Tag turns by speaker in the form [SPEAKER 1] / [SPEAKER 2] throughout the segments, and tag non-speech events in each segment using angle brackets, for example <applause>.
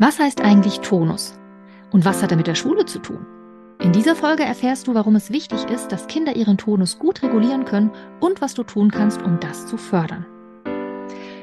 [SPEAKER 1] Was heißt eigentlich Tonus? Und was hat er mit der Schule zu tun? In dieser Folge erfährst du, warum es wichtig ist, dass Kinder ihren Tonus gut regulieren können und was du tun kannst, um das zu fördern.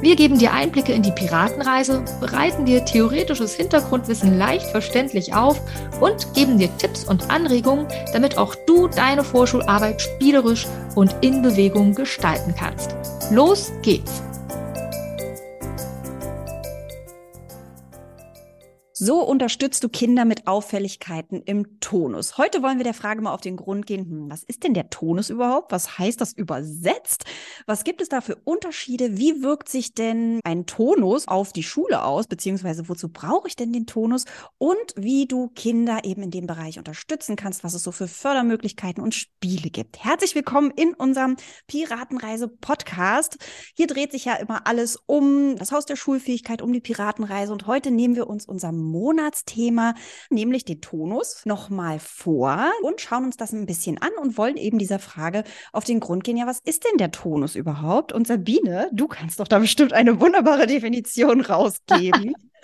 [SPEAKER 1] Wir geben dir Einblicke in die Piratenreise, bereiten dir theoretisches Hintergrundwissen leicht verständlich auf und geben dir Tipps und Anregungen, damit auch du deine Vorschularbeit spielerisch und in Bewegung gestalten kannst. Los geht's!
[SPEAKER 2] So unterstützt du Kinder mit Auffälligkeiten im Tonus. Heute wollen wir der Frage mal auf den Grund gehen, hm, was ist denn der Tonus überhaupt? Was heißt das übersetzt? Was gibt es da für Unterschiede? Wie wirkt sich denn ein Tonus auf die Schule aus? Beziehungsweise wozu brauche ich denn den Tonus? Und wie du Kinder eben in dem Bereich unterstützen kannst, was es so für Fördermöglichkeiten und Spiele gibt. Herzlich willkommen in unserem Piratenreise-Podcast. Hier dreht sich ja immer alles um das Haus der Schulfähigkeit, um die Piratenreise. Und heute nehmen wir uns unserem Monatsthema, nämlich den Tonus, nochmal vor und schauen uns das ein bisschen an und wollen eben dieser Frage auf den Grund gehen. Ja, was ist denn der Tonus überhaupt? Und Sabine, du kannst doch da bestimmt eine wunderbare Definition rausgeben. <laughs>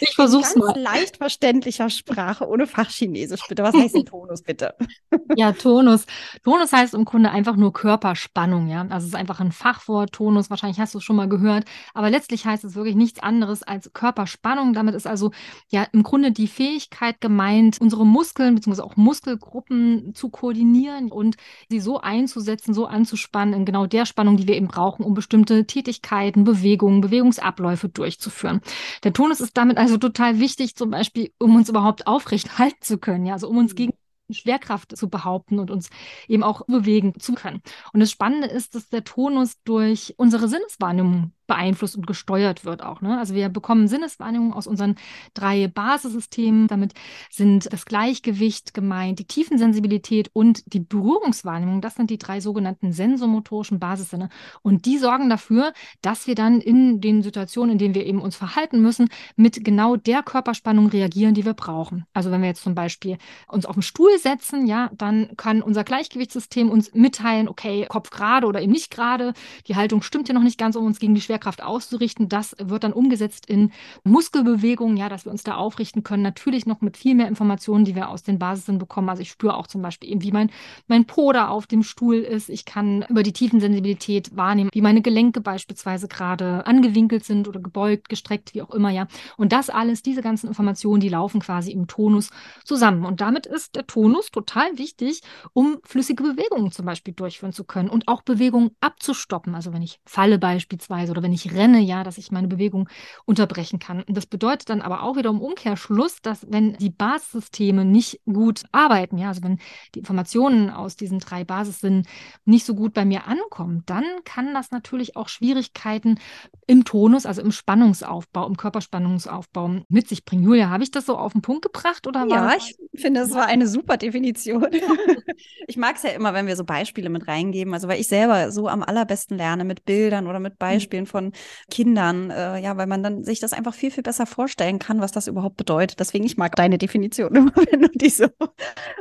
[SPEAKER 1] Ich versuch's
[SPEAKER 2] mal. leicht verständlicher Sprache ohne Fachchinesisch, bitte. Was heißt denn Tonus, bitte? <laughs>
[SPEAKER 1] Ja, Tonus. Tonus heißt im Grunde einfach nur Körperspannung, ja. Also es ist einfach ein Fachwort, Tonus. Wahrscheinlich hast du es schon mal gehört. Aber letztlich heißt es wirklich nichts anderes als Körperspannung. Damit ist also ja im Grunde die Fähigkeit gemeint, unsere Muskeln bzw. auch Muskelgruppen zu koordinieren und sie so einzusetzen, so anzuspannen in genau der Spannung, die wir eben brauchen, um bestimmte Tätigkeiten, Bewegungen, Bewegungsabläufe durchzuführen. Der Tonus ist damit also total wichtig, zum Beispiel, um uns überhaupt aufrecht <laughs> halten zu können, ja, also um uns mhm. gegen Schwerkraft zu behaupten und uns eben auch bewegen zu können. Und das Spannende ist, dass der Tonus durch unsere Sinneswahrnehmung beeinflusst und gesteuert wird auch. Ne? Also wir bekommen Sinneswahrnehmung aus unseren drei Basissystemen. Damit sind das Gleichgewicht gemeint, die Tiefensensibilität und die Berührungswahrnehmung. Das sind die drei sogenannten sensomotorischen Basissinne. Und die sorgen dafür, dass wir dann in den Situationen, in denen wir eben uns verhalten müssen, mit genau der Körperspannung reagieren, die wir brauchen. Also wenn wir jetzt zum Beispiel uns auf den Stuhl setzen, ja, dann kann unser Gleichgewichtssystem uns mitteilen, okay, Kopf gerade oder eben nicht gerade. Die Haltung stimmt ja noch nicht ganz, um uns gegen die Schwerkraft Schwerkraft auszurichten. Das wird dann umgesetzt in Muskelbewegungen, ja, dass wir uns da aufrichten können. Natürlich noch mit viel mehr Informationen, die wir aus den Basisen bekommen. Also ich spüre auch zum Beispiel eben, wie mein, mein Po da auf dem Stuhl ist. Ich kann über die Tiefensensibilität wahrnehmen, wie meine Gelenke beispielsweise gerade angewinkelt sind oder gebeugt, gestreckt, wie auch immer, ja. Und das alles, diese ganzen Informationen, die laufen quasi im Tonus zusammen. Und damit ist der Tonus total wichtig, um flüssige Bewegungen zum Beispiel durchführen zu können und auch Bewegungen abzustoppen. Also wenn ich falle beispielsweise oder wenn wenn ich renne, ja, dass ich meine Bewegung unterbrechen kann. Und das bedeutet dann aber auch wieder im Umkehrschluss, dass wenn die Basissysteme nicht gut arbeiten, ja, also wenn die Informationen aus diesen drei Basissinnen nicht so gut bei mir ankommen, dann kann das natürlich auch Schwierigkeiten im Tonus, also im Spannungsaufbau, im Körperspannungsaufbau mit sich bringen. Julia, habe ich das so auf den Punkt gebracht oder
[SPEAKER 2] Ja, ich finde, das war eine super Definition. <laughs> <laughs> ich mag es ja immer, wenn wir so Beispiele mit reingeben, also weil ich selber so am allerbesten lerne mit Bildern oder mit mhm. Beispielen von Kindern, äh, ja, weil man dann sich das einfach viel, viel besser vorstellen kann, was das überhaupt bedeutet. Deswegen, ich mag deine Definition <laughs> immer, wenn du die so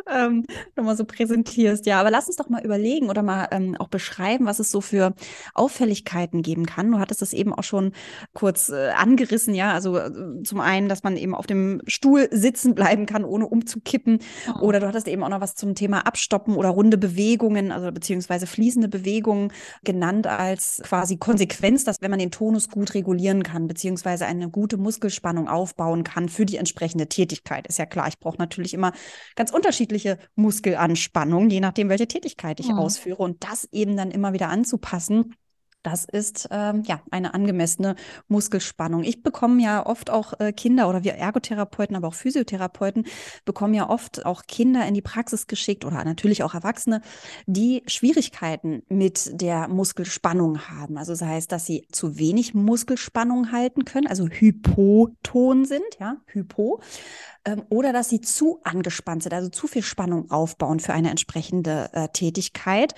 [SPEAKER 2] ähm, nochmal so präsentierst. Ja, aber lass uns doch mal überlegen oder mal ähm, auch beschreiben, was es so für Auffälligkeiten geben kann. Du hattest das eben auch schon kurz äh, angerissen, ja, also äh, zum einen, dass man eben auf dem Stuhl sitzen bleiben kann, ohne umzukippen. Oh. Oder du hattest eben auch noch was zum Thema Abstoppen oder runde Bewegungen, also beziehungsweise fließende Bewegungen genannt als quasi Konsequenz, dass wenn man den Tonus gut regulieren kann, beziehungsweise eine gute Muskelspannung aufbauen kann für die entsprechende Tätigkeit. Ist ja klar, ich brauche natürlich immer ganz unterschiedliche Muskelanspannungen, je nachdem, welche Tätigkeit ich ja. ausführe. Und das eben dann immer wieder anzupassen das ist ähm, ja eine angemessene Muskelspannung. Ich bekomme ja oft auch äh, Kinder oder wir Ergotherapeuten, aber auch Physiotherapeuten bekommen ja oft auch Kinder in die Praxis geschickt oder natürlich auch Erwachsene, die Schwierigkeiten mit der Muskelspannung haben. Also das heißt, dass sie zu wenig Muskelspannung halten können, also hypoton sind, ja, hypo, ähm, oder dass sie zu angespannt sind, also zu viel Spannung aufbauen für eine entsprechende äh, Tätigkeit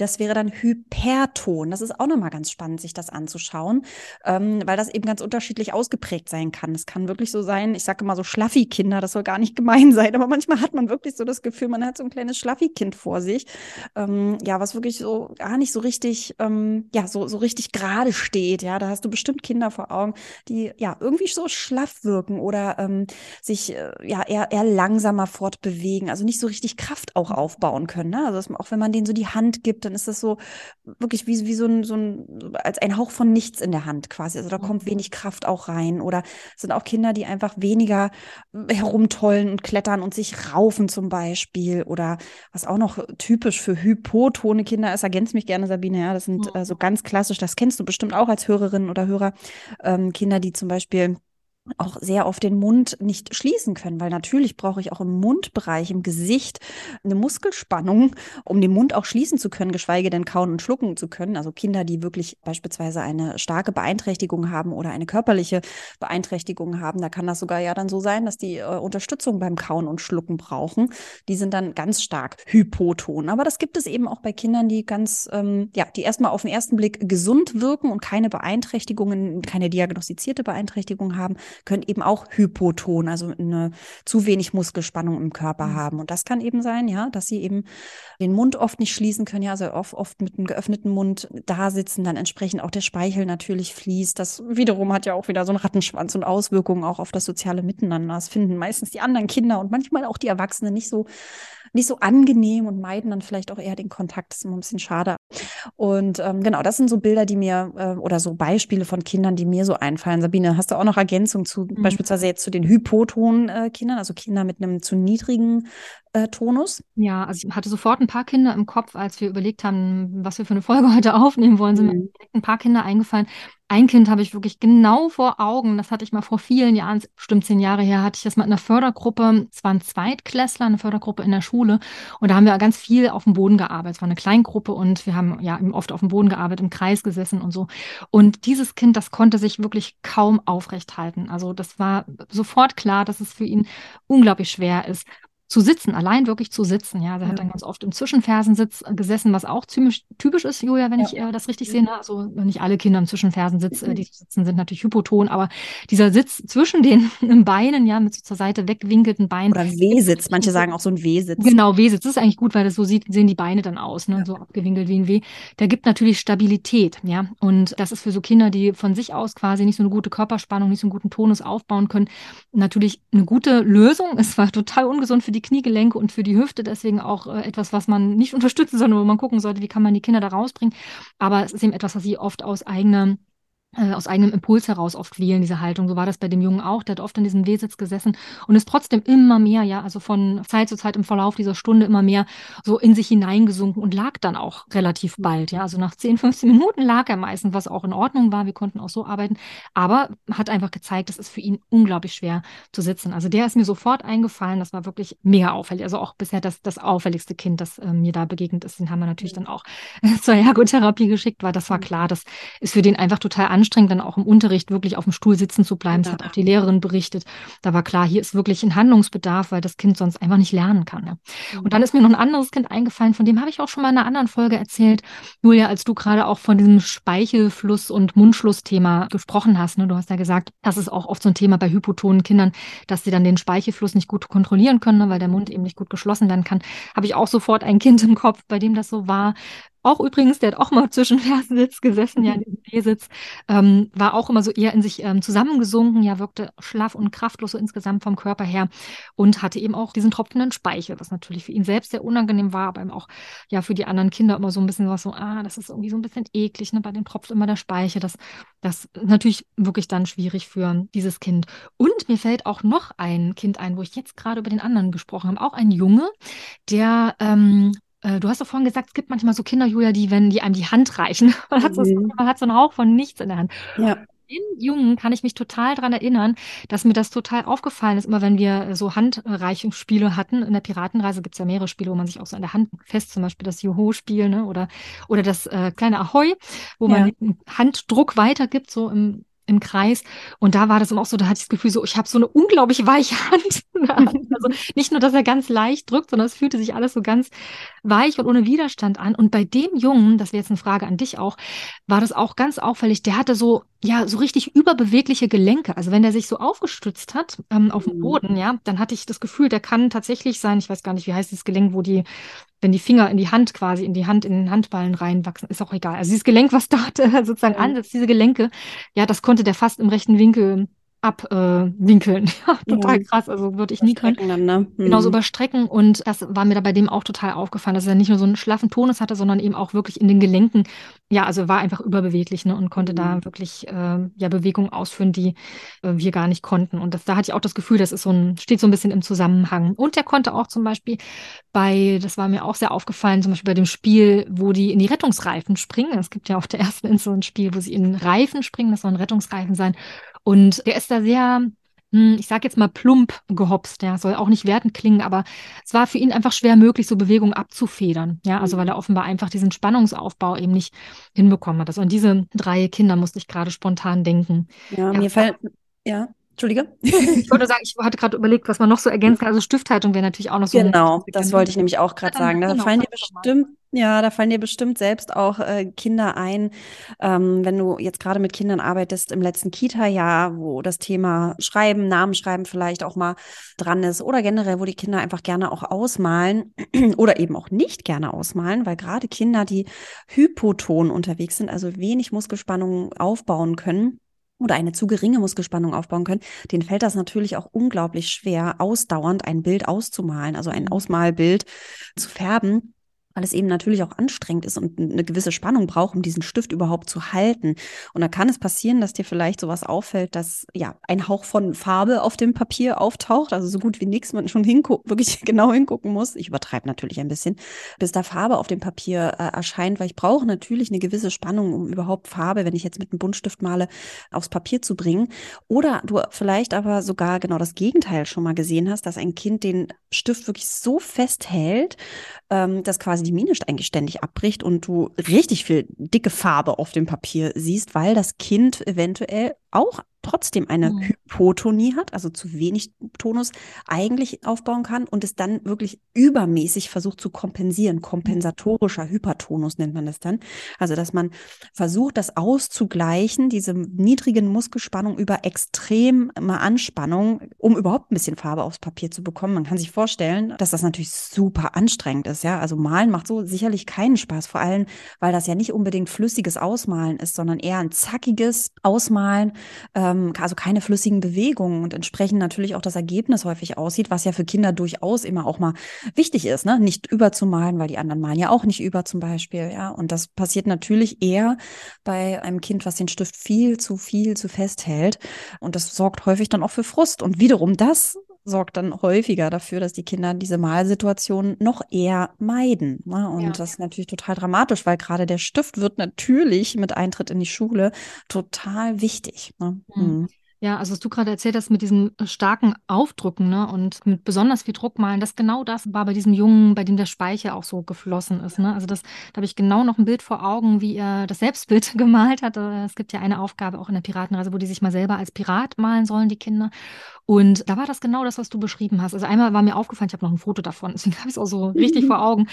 [SPEAKER 2] Das wäre dann Hyperton. Das ist auch nochmal ganz spannend, sich das anzuschauen, ähm, weil das eben ganz unterschiedlich ausgeprägt sein kann. Es kann wirklich so sein, ich sage immer so Schlaffi-Kinder, das soll gar nicht gemein <laughs> sein, aber manchmal hat man wirklich so das Gefühl, man hat so ein kleines Schlaffi-Kind vor sich, ähm, ja, was wirklich so gar nicht so richtig, ähm, ja, so, so richtig gerade steht. Ja, da hast du bestimmt Kinder vor Augen, die ja irgendwie so schlaff wirken oder ähm, sich äh, ja eher, eher langsamer fortbewegen, also nicht so richtig Kraft auch aufbauen können. Ne? Also auch wenn man denen so die Hand gibt, dann ist das so wirklich wie, wie so ein, so ein, als ein Hauch von nichts in der Hand quasi. Also da kommt mhm. wenig Kraft auch rein. Oder es sind auch Kinder, die einfach weniger herumtollen und klettern und sich raufen zum Beispiel. Oder was auch noch typisch für hypotone Kinder ist, ergänzt mich gerne, Sabine, ja, das sind äh, so ganz klassisch, das kennst du bestimmt auch als Hörerin oder Hörer, ähm, Kinder, die zum Beispiel auch sehr auf den Mund nicht schließen können, weil natürlich brauche ich auch im Mundbereich, im Gesicht eine Muskelspannung, um den Mund auch schließen zu können, geschweige denn kauen und schlucken zu können. Also Kinder, die wirklich beispielsweise eine starke Beeinträchtigung haben oder eine körperliche Beeinträchtigung haben, da kann das sogar ja dann so sein, dass die äh, Unterstützung beim Kauen und Schlucken brauchen. Die sind dann ganz stark hypoton. Aber das gibt es eben auch bei Kindern, die ganz, ähm, ja, die erstmal auf den ersten Blick gesund wirken und keine Beeinträchtigungen, keine diagnostizierte Beeinträchtigung haben können eben auch Hypoton, also eine zu wenig Muskelspannung im Körper mhm. haben. Und das kann eben sein, ja, dass sie eben den Mund oft nicht schließen können, ja, also oft, oft mit einem geöffneten Mund da sitzen, dann entsprechend auch der Speichel natürlich fließt. Das wiederum hat ja auch wieder so einen Rattenschwanz und Auswirkungen auch auf das soziale Miteinander. Das finden meistens die anderen Kinder und manchmal auch die Erwachsenen nicht so nicht so angenehm und meiden dann vielleicht auch eher den Kontakt. Das ist immer ein bisschen schade. Und ähm, genau, das sind so Bilder, die mir äh, oder so Beispiele von Kindern, die mir so einfallen. Sabine, hast du auch noch Ergänzung zu mhm. beispielsweise jetzt zu den Hypoton-Kindern, äh, also Kinder mit einem zu niedrigen äh, Tonus?
[SPEAKER 1] Ja, also ich hatte sofort ein paar Kinder im Kopf, als wir überlegt haben, was wir für eine Folge <laughs> heute aufnehmen wollen, sind mhm. mir ein paar Kinder eingefallen. Ein Kind habe ich wirklich genau vor Augen. Das hatte ich mal vor vielen Jahren, bestimmt zehn Jahre her, hatte ich das mal in einer Fördergruppe. Es war ein Zweitklässler, eine Fördergruppe in der Schule. Und da haben wir ganz viel auf dem Boden gearbeitet. Es war eine Kleingruppe und wir haben ja oft auf dem Boden gearbeitet, im Kreis gesessen und so. Und dieses Kind, das konnte sich wirklich kaum aufrecht halten. Also das war sofort klar, dass es für ihn unglaublich schwer ist, zu sitzen, allein wirklich zu sitzen. Ja, der ja. hat dann ganz oft im Zwischenfersensitz gesessen, was auch ziemlich typisch ist, Julia, wenn ja. ich äh, das richtig sehe. Ne? Also nicht alle Kinder im Zwischenfersensitz, äh, die sitzen, sind natürlich hypoton, aber dieser Sitz zwischen den <laughs> Beinen, ja, mit so zur Seite weggewinkelten Beinen.
[SPEAKER 2] Oder W-Sitz, manche sagen auch so ein W-Sitz.
[SPEAKER 1] Genau, W-Sitz. Das ist eigentlich gut, weil das so sieht, sehen die Beine dann aus, ne? Ja. so abgewinkelt wie ein W. Der gibt natürlich Stabilität, ja. Und das ist für so Kinder, die von sich aus quasi nicht so eine gute Körperspannung, nicht so einen guten Tonus aufbauen können, natürlich eine gute Lösung. Es war total ungesund für die die Kniegelenke und für die Hüfte. Deswegen auch äh, etwas, was man nicht <laughs> unterstützen, sondern wo man gucken sollte, wie kann man die Kinder da rausbringen. Aber es ist eben etwas, was sie oft aus eigener äh, aus eigenem Impuls heraus oft wählen, diese Haltung. So war das bei dem Jungen auch. Der hat oft in diesem Wehsitz gesessen und ist trotzdem immer mehr, ja, also von Zeit zu Zeit im Verlauf dieser Stunde immer mehr so in sich hineingesunken und lag dann auch relativ bald, ja. Also nach 10, 15 Minuten lag er meistens, was auch in Ordnung war. Wir konnten auch so arbeiten. Aber hat einfach gezeigt, es ist für ihn unglaublich schwer zu sitzen. Also der ist mir sofort eingefallen. Das war wirklich mega auffällig. Also auch bisher das, das auffälligste Kind, das äh, mir da begegnet ist. Den haben wir natürlich dann auch <laughs> zur Ergotherapie geschickt, weil das war klar, das ist für den einfach total anstrengend, dann auch im Unterricht wirklich auf dem Stuhl sitzen zu bleiben. Das hat auch die Lehrerin berichtet. Da war klar, hier ist wirklich ein Handlungsbedarf, weil das Kind sonst einfach nicht lernen kann. Mhm. Und dann ist mir noch ein anderes Kind eingefallen, von dem habe ich auch schon mal in einer anderen Folge erzählt. Julia, als du gerade auch von diesem Speichelfluss- und Mundschlussthema gesprochen hast. Ne? Du hast ja gesagt, das ist auch oft so ein Thema bei hypotonen Kindern, dass sie dann den Speichelfluss nicht gut kontrollieren können, ne? weil der Mund eben nicht gut geschlossen werden kann. Habe ich auch sofort ein Kind im Kopf, bei dem das so war. Auch übrigens, der hat auch mal zwischen <laughs> Fersensitz gesessen, ja, im B-Sitz, ähm, war auch immer so eher in sich ähm, zusammengesunken, ja, wirkte schlaff und kraftlos so insgesamt vom Körper her und hatte eben auch diesen tropfenden Speichel, was natürlich für ihn selbst sehr unangenehm war, aber eben auch ja für die anderen Kinder immer so ein bisschen was so, ah, das ist irgendwie so ein bisschen eklig, ne, bei dem tropft immer der Speichel, das, das ist natürlich wirklich dann schwierig für dieses Kind. Und mir fällt auch noch ein Kind ein, wo ich jetzt gerade über den anderen gesprochen habe, auch ein Junge, der ähm, äh, du hast doch vorhin gesagt, es gibt manchmal so Kinder, Julia, die, wenn die einem die Hand reichen, <laughs> man hat, so, mhm. man hat so einen Hauch von nichts in der Hand. Ja. Den Jungen kann ich mich total daran erinnern, dass mir das total aufgefallen ist, immer wenn wir so Handreichungsspiele hatten. In der Piratenreise gibt es ja mehrere Spiele, wo man sich auch so an der Hand fest, zum Beispiel das Joho-Spiel, ne? oder, oder das äh, kleine Ahoi, wo ja. man einen Handdruck weitergibt, so im, im Kreis. Und da war das immer auch so, da hatte ich das Gefühl, so, ich habe so eine unglaublich weiche Hand. <laughs> also nicht nur, dass er ganz leicht drückt, sondern es fühlte sich alles so ganz weich und ohne Widerstand an. Und bei dem Jungen, das wäre jetzt eine Frage an dich auch, war das auch ganz auffällig. Der hatte so, ja, so richtig überbewegliche Gelenke. Also wenn der sich so aufgestützt hat ähm, auf dem mhm. Boden, ja, dann hatte ich das Gefühl, der kann tatsächlich sein, ich weiß gar nicht, wie heißt das Gelenk, wo die wenn die Finger in die Hand quasi, in die Hand, in den Handballen reinwachsen, ist auch egal. Also dieses Gelenk, was <laughs> dort äh, sozusagen ja. ansetzt, diese Gelenke, ja, das konnte der fast im rechten Winkel abwinkeln. Äh, <laughs> ja, total ja. krass. Also würde ich nie können. Dann, ne? mhm. Genau, so überstrecken. Und das war mir da bei dem auch total aufgefallen, dass er nicht nur so einen schlaffen Tonus hatte, sondern eben auch wirklich in den Gelenken. Ja, also war einfach überbeweglich ne, und konnte mhm. da wirklich äh, ja Bewegungen ausführen, die äh, wir gar nicht konnten. Und das, da hatte ich auch das Gefühl, das ist so ein, steht so ein bisschen im Zusammenhang. Und der konnte auch zum Beispiel bei, das war mir auch sehr aufgefallen, zum Beispiel bei dem Spiel, wo die in die Rettungsreifen springen. Es gibt ja auf der ersten Insel ein Spiel, wo sie in Reifen springen, das sollen Rettungsreifen sein. Und der ist da sehr, hm, ich sage jetzt mal plump gehopst, ja, soll auch nicht wertend klingen, aber es war für ihn einfach schwer möglich, so Bewegungen abzufedern, ja, also weil er offenbar einfach diesen Spannungsaufbau eben nicht hinbekommen hat. Also an diese drei Kinder musste ich gerade spontan denken.
[SPEAKER 2] Ja, ja mir fällt, ja. Entschuldige.
[SPEAKER 1] Ich wollte sagen, ich hatte gerade überlegt, was man noch so ergänzen kann. Also Stifthaltung wäre natürlich auch noch so.
[SPEAKER 2] Genau, das wollte ich nämlich auch gerade sagen. Da genau, fallen dir bestimmt, ja, da fallen dir bestimmt selbst auch äh, Kinder ein, ähm, wenn du jetzt gerade mit Kindern arbeitest im letzten Kita-Jahr, wo das Thema Schreiben, Namen schreiben vielleicht auch mal dran ist oder generell, wo die Kinder einfach gerne auch ausmalen <clears throat> oder eben auch nicht gerne ausmalen, weil gerade Kinder, die hypoton unterwegs sind, also wenig Muskelspannung aufbauen können, oder eine zu geringe Muskelspannung aufbauen können, denen fällt das natürlich auch unglaublich schwer, ausdauernd ein Bild auszumalen, also ein mhm. Ausmalbild zu färben weil es eben natürlich auch anstrengend ist und eine gewisse Spannung braucht, um diesen Stift überhaupt zu halten. Und da kann es passieren, dass dir vielleicht sowas auffällt, dass ja ein Hauch von Farbe auf dem Papier auftaucht, also so gut wie nichts, man schon <laughs> wirklich genau hingucken muss. Ich übertreibe natürlich ein bisschen, bis da Farbe auf dem Papier äh, erscheint, weil ich brauche natürlich eine gewisse Spannung, um überhaupt Farbe, wenn ich jetzt mit einem Buntstift male, aufs Papier zu bringen. Oder du vielleicht aber sogar genau das Gegenteil schon mal gesehen hast, dass ein Kind den Stift wirklich so festhält, ähm, dass quasi die Mine eigentlich ständig abbricht und du richtig viel dicke Farbe auf dem Papier siehst, weil das Kind eventuell auch trotzdem eine mhm. Hypotonie hat, also zu wenig Tonus eigentlich aufbauen kann und es dann wirklich übermäßig versucht zu kompensieren. Kompensatorischer Hypertonus nennt man das dann. Also, dass man versucht, das auszugleichen, diese niedrigen Muskelspannung über extreme Anspannung, um überhaupt ein bisschen Farbe aufs Papier zu bekommen. Man kann sich vorstellen, dass das natürlich super anstrengend ist. Ja, also malen macht so sicherlich keinen Spaß, vor allem, weil das ja nicht unbedingt flüssiges Ausmalen ist, sondern eher ein zackiges Ausmalen ähm, also keine flüssigen Bewegungen und entsprechend natürlich auch das Ergebnis häufig aussieht, was ja für Kinder durchaus immer auch mal wichtig ist, ne? Nicht überzumalen, weil die anderen malen ja auch nicht über zum Beispiel, ja. Und das passiert natürlich eher bei einem Kind, was den Stift viel zu viel zu festhält. Und das sorgt häufig dann auch für Frust. Und wiederum das sorgt dann häufiger dafür, dass die Kinder diese Malsituation noch eher meiden. Ne? Und ja. das ist natürlich total dramatisch, weil gerade der Stift wird natürlich mit Eintritt in die Schule total wichtig. Ne?
[SPEAKER 1] Mhm. Ja, also was du gerade erzählt hast mit diesem äh, starken Aufdrücken ne, und mit besonders viel Druck malen, das genau das war bei diesem Jungen, bei dem der Speicher auch so geflossen ist. Ne? Also das, da habe ich genau noch ein Bild vor Augen, wie er das Selbstbild <laughs> gemalt hat. Äh, es gibt ja eine Aufgabe auch in der Piratenreise, wo die sich mal selber als Pirat malen sollen, die Kinder. Und da war das genau das, was du beschrieben hast. Also einmal war mir aufgefallen, ich habe noch ein Foto davon, <laughs> deswegen habe ich es auch so richtig <laughs> vor Augen,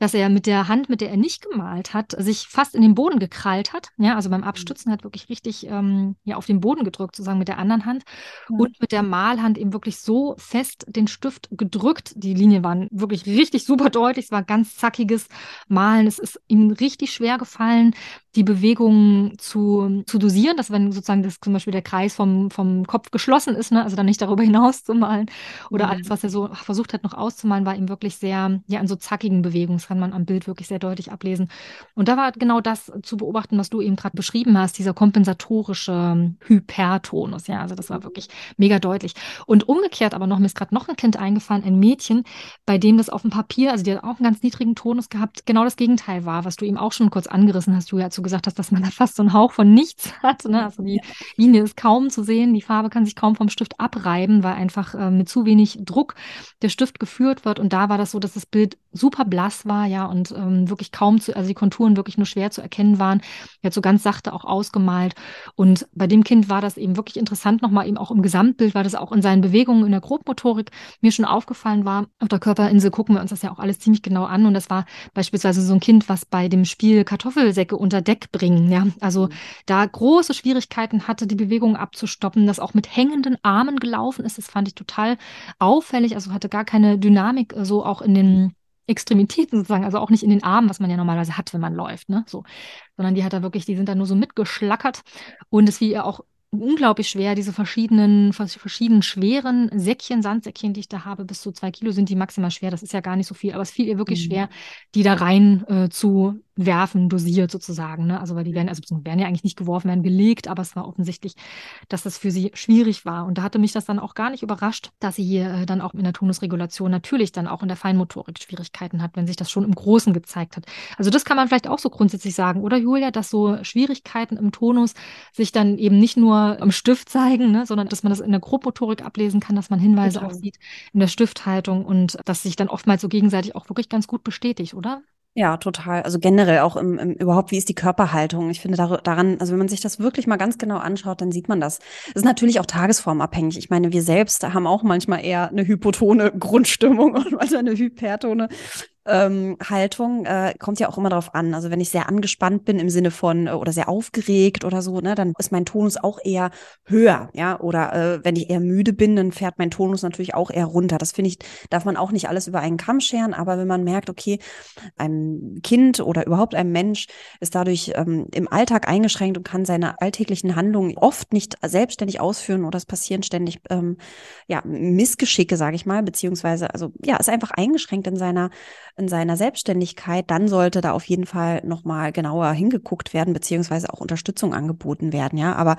[SPEAKER 1] dass er mit der Hand, mit der er nicht gemalt hat, sich fast in den Boden gekrallt hat. Ja, also beim Abstützen hat wirklich richtig ähm, ja, auf den Boden gedrückt, sozusagen mit der anderen Hand. Ja. Und mit der Malhand eben wirklich so fest den Stift gedrückt. Die Linien waren wirklich richtig super deutlich. Es war ganz zackiges Malen. Es ist ihm richtig schwer gefallen, die Bewegungen zu, zu dosieren, dass wenn sozusagen das zum Beispiel der Kreis vom, vom Kopf geschlossen ist, ne, also dann nicht darüber <laughs> hinaus zu malen. Oder mhm. alles, was er so versucht hat noch auszumalen, war ihm wirklich sehr, ja, an so zackigen Bewegungen. Kann man am Bild wirklich sehr deutlich ablesen. Und da war genau das zu beobachten, was du eben gerade beschrieben hast, dieser kompensatorische Hypertonus. Ja, also das war wirklich mega deutlich. Und umgekehrt aber noch, mir ist gerade noch ein Kind eingefallen, ein Mädchen, bei dem das auf dem Papier, also die hat auch einen ganz niedrigen Tonus gehabt, genau das Gegenteil war, was du eben auch schon kurz angerissen hast, Julia, zu gesagt hast, dass man da fast so einen Hauch von nichts <laughs> hat. Ne? Also die Linie ist kaum zu sehen, die Farbe kann sich kaum vom Stift abreiben, weil einfach äh, mit zu wenig Druck der Stift geführt wird. Und da war das so, dass das Bild super blass war war, ja, und ähm, wirklich kaum zu, also die Konturen wirklich nur schwer zu erkennen waren. Er hat so ganz sachte auch ausgemalt. Und bei dem Kind war das eben wirklich interessant, nochmal eben auch im Gesamtbild, weil das auch in seinen Bewegungen in der Grobmotorik mir schon aufgefallen war. Auf der Körperinsel gucken wir uns das ja auch alles ziemlich genau an. Und das war beispielsweise so ein Kind, was bei dem Spiel Kartoffelsäcke unter Deck bringen, ja, also mhm. da große Schwierigkeiten hatte, die Bewegung abzustoppen, das auch mit hängenden Armen gelaufen ist. Das fand ich total auffällig, also hatte gar keine Dynamik äh, so auch in den Extremitäten sozusagen, also auch nicht in den Armen, was man ja normalerweise hat, wenn man läuft, ne? So. Sondern die hat da wirklich, die sind da nur so mitgeschlackert und es fiel ihr auch unglaublich schwer, diese verschiedenen, verschiedenen schweren Säckchen, Sandsäckchen, die ich da habe, bis zu zwei Kilo sind die maximal schwer. Das ist ja gar nicht so viel, aber es fiel ihr wirklich mhm. schwer, die da rein äh, zu werfen, dosiert sozusagen. Ne? Also weil die werden, also werden ja eigentlich nicht geworfen, werden gelegt, aber es war offensichtlich, dass das für sie schwierig war. Und da hatte mich das dann auch gar nicht überrascht, dass sie hier äh, dann auch in der Tonusregulation natürlich dann auch in der Feinmotorik Schwierigkeiten hat, wenn sich das schon im Großen gezeigt hat. Also das kann man vielleicht auch so grundsätzlich sagen, oder Julia, dass so Schwierigkeiten im Tonus sich dann eben nicht nur im Stift zeigen, ne, sondern dass man das in der Grobmotorik ablesen kann, dass man Hinweise Total. auch sieht in der Stifthaltung und dass sich dann oftmals so gegenseitig auch wirklich ganz gut bestätigt, oder?
[SPEAKER 2] Ja, total. Also generell auch im, im überhaupt, wie ist die Körperhaltung? Ich finde dar daran, also wenn man sich das wirklich mal ganz genau anschaut, dann sieht man das. Es ist natürlich auch tagesformabhängig. Ich meine, wir selbst haben auch manchmal eher eine hypotone Grundstimmung <laughs> und manchmal eine hypertone ähm, Haltung äh, kommt ja auch immer darauf an. Also wenn ich sehr angespannt bin im Sinne von äh, oder sehr aufgeregt oder so, ne, dann ist mein Tonus auch eher höher, ja. Oder äh, wenn ich eher müde bin, dann fährt mein Tonus natürlich auch eher runter. Das finde ich, darf man auch nicht alles über einen Kamm scheren, aber wenn man merkt, okay, ein Kind oder überhaupt ein Mensch ist dadurch ähm, im Alltag eingeschränkt und kann seine alltäglichen Handlungen oft nicht selbstständig ausführen oder es passieren ständig ähm, ja Missgeschicke, sage ich mal, beziehungsweise also ja, ist einfach eingeschränkt in seiner in seiner Selbstständigkeit, dann sollte da auf jeden Fall nochmal genauer hingeguckt werden, beziehungsweise auch Unterstützung angeboten werden, ja. Aber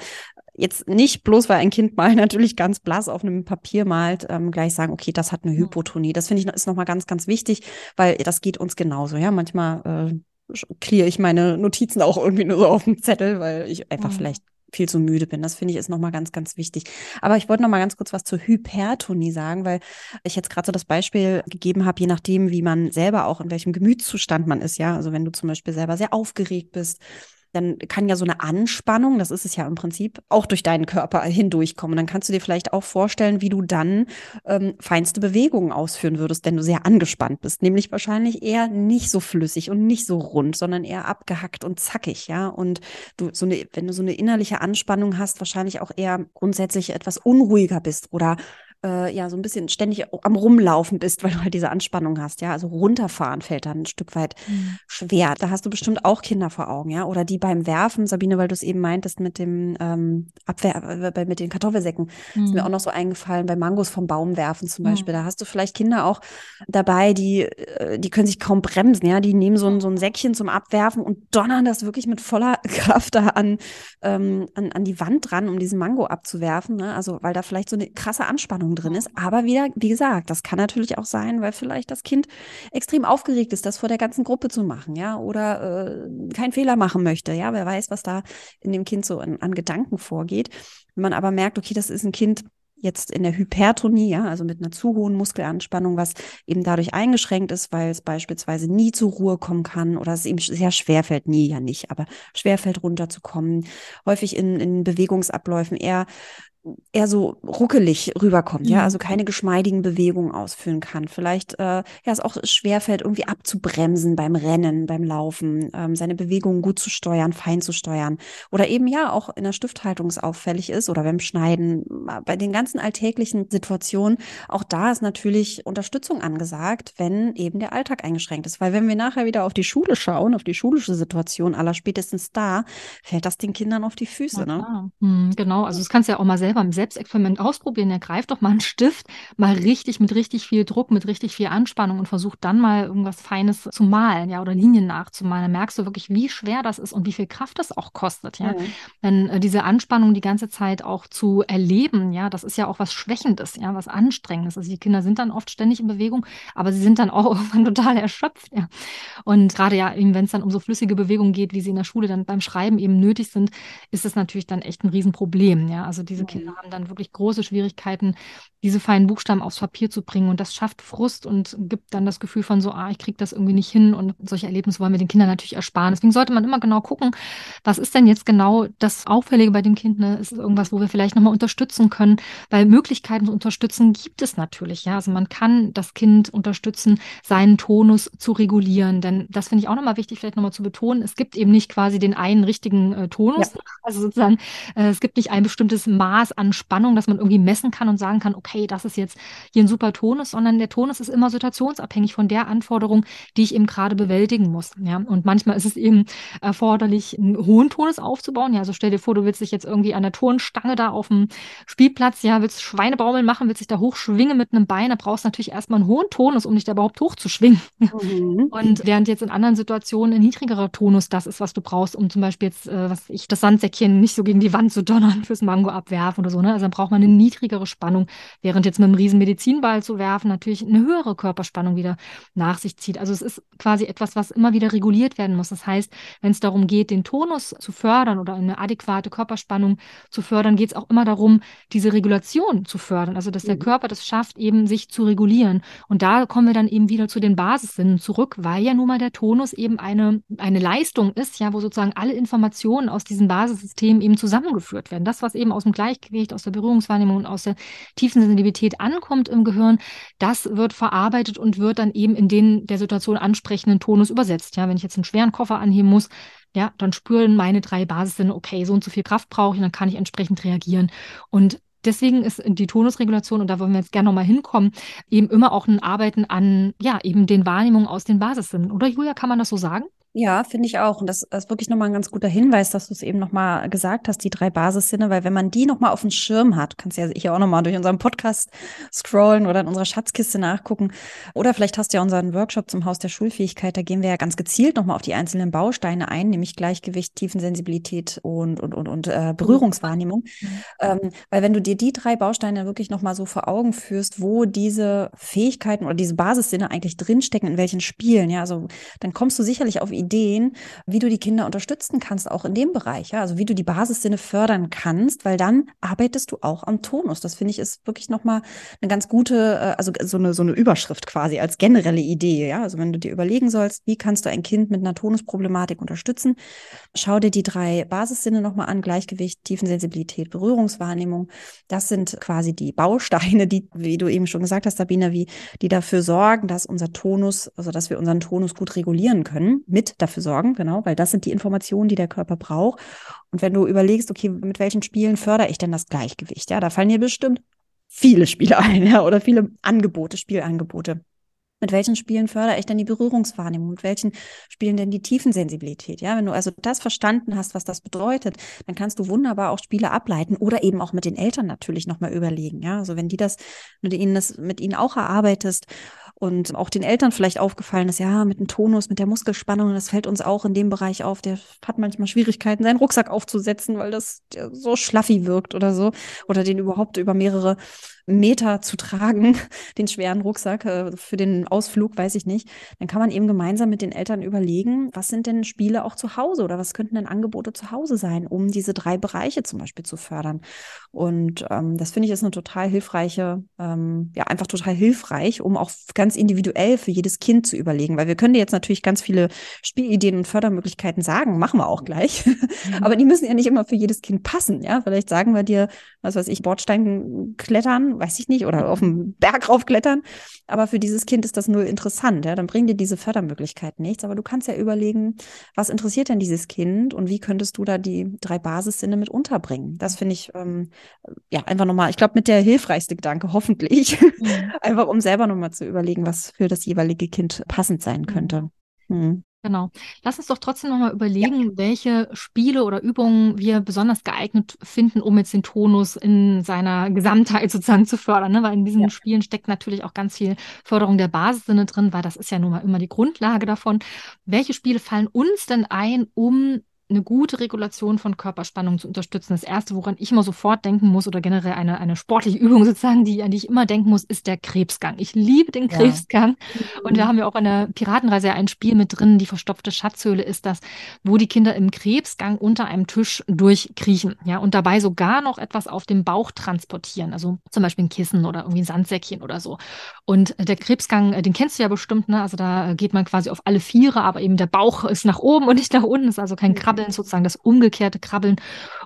[SPEAKER 2] jetzt nicht bloß, weil ein Kind mal <laughs> natürlich ganz blass auf einem Papier malt, ähm, gleich sagen, okay, das hat eine Hypotonie. Das finde ich ist nochmal ganz, ganz wichtig, weil das geht uns genauso, ja. Manchmal äh, clear ich meine Notizen auch irgendwie nur so auf dem Zettel, weil ich einfach mhm. vielleicht viel zu müde bin. Das finde ich ist nochmal ganz, ganz wichtig. Aber ich wollte nochmal ganz kurz was zur Hypertonie sagen, weil ich jetzt gerade so das Beispiel gegeben habe, je nachdem, wie man selber auch in welchem Gemütszustand man ist, ja. Also wenn du zum Beispiel selber sehr aufgeregt bist, dann kann ja so eine Anspannung, das ist es ja im Prinzip, auch durch deinen Körper hindurchkommen. Dann kannst du dir vielleicht auch vorstellen, wie du dann ähm, feinste Bewegungen ausführen würdest, wenn du sehr angespannt bist. Nämlich wahrscheinlich eher nicht so flüssig und nicht so rund, sondern eher abgehackt und zackig, ja. Und du so eine, wenn du so eine innerliche Anspannung hast, wahrscheinlich auch eher grundsätzlich etwas unruhiger bist oder äh, ja so ein bisschen ständig am Rumlaufen bist, weil du halt diese Anspannung hast, ja. Also runterfahren fällt dann ein Stück weit mhm. schwer. Da hast du bestimmt auch Kinder vor Augen, ja. Oder die beim Werfen, Sabine, weil du es eben meintest mit dem ähm, Abwehr, äh, mit den Kartoffelsäcken, mhm. ist mir mhm. auch noch so eingefallen, bei Mangos vom Baum werfen zum Beispiel. Mhm. Da hast du vielleicht Kinder auch dabei, die, äh, die können sich kaum bremsen, ja. Die nehmen so ein, so ein Säckchen zum Abwerfen und donnern das wirklich mit voller <laughs> Kraft da an, ähm, an, an die Wand dran, um diesen Mango abzuwerfen. Ne? Also, weil da vielleicht so eine krasse Anspannung Spannung drin ist. Aber wieder, wie gesagt, das kann natürlich auch sein, weil vielleicht das Kind extrem aufgeregt ist, das vor der ganzen Gruppe zu machen, ja, oder äh, keinen Fehler machen möchte, ja, wer weiß, was da in dem Kind so an, an Gedanken vorgeht. Wenn man aber merkt, okay, das ist ein Kind, jetzt in der Hypertonie, ja, also mit einer zu hohen Muskelanspannung, was eben dadurch eingeschränkt ist, weil es beispielsweise nie zur Ruhe kommen kann oder es ihm sehr schwer fällt, nie ja nicht, aber schwer fällt runterzukommen, häufig in, in Bewegungsabläufen eher eher so ruckelig rüberkommt, ja, also mhm. keine geschmeidigen Bewegungen ausführen kann. Vielleicht äh, ja es auch schwerfällt, irgendwie abzubremsen beim Rennen, beim Laufen, ähm, seine Bewegungen gut zu steuern, fein zu steuern. Oder eben ja auch in der Stifthaltung auffällig ist oder beim Schneiden. Bei den ganzen alltäglichen Situationen, auch da ist natürlich Unterstützung angesagt, wenn eben der Alltag eingeschränkt ist. Weil wenn wir nachher wieder auf die Schule schauen, auf die schulische Situation aller spätestens da, fällt das den Kindern auf die Füße.
[SPEAKER 1] ne? Hm, genau, also das kannst du ja auch mal selber im Selbstexperiment ausprobieren. Ergreift doch mal einen Stift, mal richtig mit richtig viel Druck, mit richtig viel Anspannung und versucht dann mal irgendwas Feines zu malen, ja, oder Linien nachzumalen. Dann merkst du wirklich, wie schwer das ist und wie viel Kraft das auch kostet, ja. Mhm. Denn äh, diese Anspannung die ganze Zeit auch zu erleben, ja, das ist ja auch was Schwächendes, ja, was Anstrengendes. Also die Kinder sind dann oft ständig in Bewegung, aber sie sind dann auch <laughs> irgendwann total erschöpft, ja. Und gerade ja, wenn es dann um so flüssige Bewegungen geht, wie sie in der Schule dann beim Schreiben eben nötig sind, ist es natürlich dann echt ein Riesenproblem, ja. Also diese Kinder Kinder haben dann wirklich große Schwierigkeiten, diese feinen Buchstaben aufs Papier zu bringen. Und das schafft Frust und gibt dann das Gefühl von so, ah, ich kriege das irgendwie nicht hin. Und solche Erlebnisse wollen wir den Kindern natürlich ersparen. Deswegen sollte man immer genau gucken, was ist denn jetzt genau das Auffällige bei dem Kind? Ne? Ist es irgendwas, wo wir vielleicht nochmal unterstützen können? Weil Möglichkeiten zu unterstützen gibt es natürlich. Ja, also man kann das Kind unterstützen, seinen Tonus zu regulieren. Denn das finde ich auch nochmal wichtig, vielleicht nochmal zu betonen. Es gibt eben nicht quasi den einen richtigen äh, Tonus. Ja. Also sozusagen, äh, es gibt nicht ein bestimmtes Maß an Spannung, das man irgendwie messen kann und sagen kann, okay, okay, das ist jetzt hier ein super Tonus, sondern der Tonus ist immer situationsabhängig von der Anforderung, die ich eben gerade bewältigen muss. Ja, und manchmal ist es eben erforderlich, einen hohen Tonus aufzubauen. Ja, also stell dir vor, du willst dich jetzt irgendwie an der Turnstange da auf dem Spielplatz, ja, willst Schweinebaumeln machen, willst dich da hochschwingen mit einem Bein, da brauchst du natürlich erstmal einen hohen Tonus, um dich da überhaupt hochzuschwingen. Mhm. Und während jetzt in anderen Situationen ein niedrigerer Tonus das ist, was du brauchst, um zum Beispiel jetzt, äh, was ich, das Sandsäckchen nicht so gegen die Wand zu donnern fürs Mango abwerfen oder so, ne? Also dann braucht man eine niedrigere Spannung, Während jetzt mit einem riesen Medizinball zu werfen natürlich eine höhere Körperspannung wieder nach sich zieht. Also es ist quasi etwas, was immer wieder reguliert werden muss. Das heißt, wenn es darum geht, den Tonus zu fördern oder eine adäquate Körperspannung zu fördern, geht es auch immer darum, diese Regulation zu fördern. Also dass der mhm. Körper das schafft, eben sich zu regulieren. Und da kommen wir dann eben wieder zu den Basissinnen zurück, weil ja nun mal der Tonus eben eine, eine Leistung ist, ja, wo sozusagen alle Informationen aus diesen Basissystemen eben zusammengeführt werden. Das, was eben aus dem Gleichgewicht, aus der Berührungswahrnehmung und aus der tiefen Sensibilität ankommt im Gehirn, das wird verarbeitet und wird dann eben in den der Situation ansprechenden Tonus übersetzt. Ja, wenn ich jetzt einen schweren Koffer anheben muss, ja, dann spüren meine drei Basissinne, okay, so und so viel Kraft brauche ich, dann kann ich entsprechend reagieren. Und Deswegen ist die Tonusregulation, und da wollen wir jetzt gerne nochmal hinkommen, eben immer auch ein Arbeiten an, ja, eben den Wahrnehmungen aus den Basissinnen. Oder Julia, kann man das so sagen?
[SPEAKER 2] Ja, finde ich auch. Und das, das ist wirklich nochmal ein ganz guter Hinweis, dass du es eben nochmal gesagt hast, die drei Basissinne, weil wenn man die nochmal auf dem Schirm hat, kannst du ja hier auch nochmal durch unseren Podcast scrollen oder in unserer Schatzkiste nachgucken. Oder vielleicht hast du ja unseren Workshop zum Haus der Schulfähigkeit, da gehen wir ja ganz gezielt nochmal auf die einzelnen Bausteine ein, nämlich Gleichgewicht, Tiefensensibilität und, und, und, und äh, Berührungswahrnehmung. Mhm. Ähm, weil wenn du dir die drei Bausteine wirklich nochmal so vor Augen führst, wo diese Fähigkeiten oder diese Basissinne eigentlich drinstecken, in welchen Spielen, ja, also dann kommst du sicherlich auf Ideen, wie du die Kinder unterstützen kannst, auch in dem Bereich. Ja? Also wie du die Basissinne fördern kannst, weil dann arbeitest du auch am Tonus. Das finde ich ist wirklich nochmal eine ganz gute, äh, also so eine, so eine Überschrift quasi als generelle Idee. Ja? Also wenn du dir überlegen sollst, wie kannst du ein Kind mit einer Tonusproblematik unterstützen, schau dir die drei Basissinne nochmal an, Gleichgewicht, Tiefensensibilität, Berührungswahrnehmung. Das sind quasi die Bausteine, die, wie du eben schon gesagt hast, Sabine, wie die dafür sorgen, dass unser Tonus, also dass wir unseren Tonus gut regulieren können mit dafür sorgen, genau, weil das sind die Informationen, die der Körper braucht. Und wenn du überlegst, okay, mit welchen Spielen fördere ich denn das Gleichgewicht? Ja, da fallen dir bestimmt viele Spiele <laughs> ein, ja, oder viele Angebote, Spielangebote. Mit welchen Spielen fördere ich denn die Berührungswahrnehmung? Mit welchen Spielen denn die Tiefensensibilität? Ja, wenn du also das verstanden hast, was das bedeutet, dann kannst du wunderbar auch Spiele ableiten oder eben auch mit den Eltern natürlich nochmal überlegen. Ja, also wenn die das, wenn du ihnen das mit ihnen auch erarbeitest und auch den Eltern vielleicht aufgefallen ist, ja, mit dem Tonus, mit der Muskelspannung, das fällt uns auch in dem Bereich auf. Der hat manchmal Schwierigkeiten, seinen Rucksack aufzusetzen, weil das so schlaffi wirkt oder so. Oder den überhaupt über mehrere Meter zu tragen, <laughs> den schweren Rucksack äh, für den Ausflug, weiß ich nicht. Dann kann man eben gemeinsam mit den Eltern überlegen, was sind denn Spiele auch zu Hause oder was könnten denn Angebote zu Hause sein, um diese drei Bereiche zum Beispiel zu fördern. Und ähm, das finde ich ist eine total hilfreiche, ähm, ja, einfach total hilfreich, um auch ganz individuell für jedes Kind zu überlegen, weil wir können dir jetzt natürlich ganz viele Spielideen und Fördermöglichkeiten sagen, machen wir auch gleich, mhm. aber die müssen ja nicht immer für jedes Kind passen, ja, vielleicht sagen wir dir, was weiß ich, Bordstein klettern, weiß ich nicht, oder auf dem Berg raufklettern, aber für dieses Kind ist das null interessant, ja, dann bringen dir diese Fördermöglichkeiten nichts, aber du kannst ja überlegen, was interessiert denn dieses Kind und wie könntest du da die drei Basissinne mit unterbringen? Das finde ich, ähm, ja, einfach nochmal, ich glaube, mit der hilfreichste Gedanke, hoffentlich, mhm. <laughs> einfach um selber nochmal zu überlegen, überlegen, was für das jeweilige Kind passend sein könnte.
[SPEAKER 1] Mhm. Genau. Lass uns doch trotzdem nochmal überlegen, ja. welche Spiele oder Übungen wir besonders geeignet finden, um jetzt den Tonus in seiner Gesamtheit sozusagen zu fördern. Ne? Weil in diesen ja. Spielen steckt natürlich auch ganz viel Förderung der Basissinne drin, weil das ist ja nun mal immer die Grundlage davon. Welche Spiele fallen uns denn ein, um eine gute Regulation von Körperspannung zu unterstützen. Das erste, woran ich immer sofort denken muss oder generell eine, eine sportliche <laughs> Übung sozusagen, die, an die ich immer denken muss, ist der Krebsgang. Ich liebe den Krebsgang. Ja. Und wir haben ja auch in der Piratenreise ein Spiel mit drin, die verstopfte Schatzhöhle ist das, wo die Kinder im Krebsgang unter einem Tisch durchkriechen, ja, und dabei sogar noch etwas auf dem Bauch transportieren. Also zum Beispiel ein Kissen oder irgendwie ein Sandsäckchen oder so. Und der Krebsgang, äh, den kennst du ja bestimmt, ne? Also da geht man quasi auf alle Viere, aber eben der Bauch ist nach oben und nicht nach unten, ist also kein Krabbeln, sozusagen das umgekehrte Krabbeln.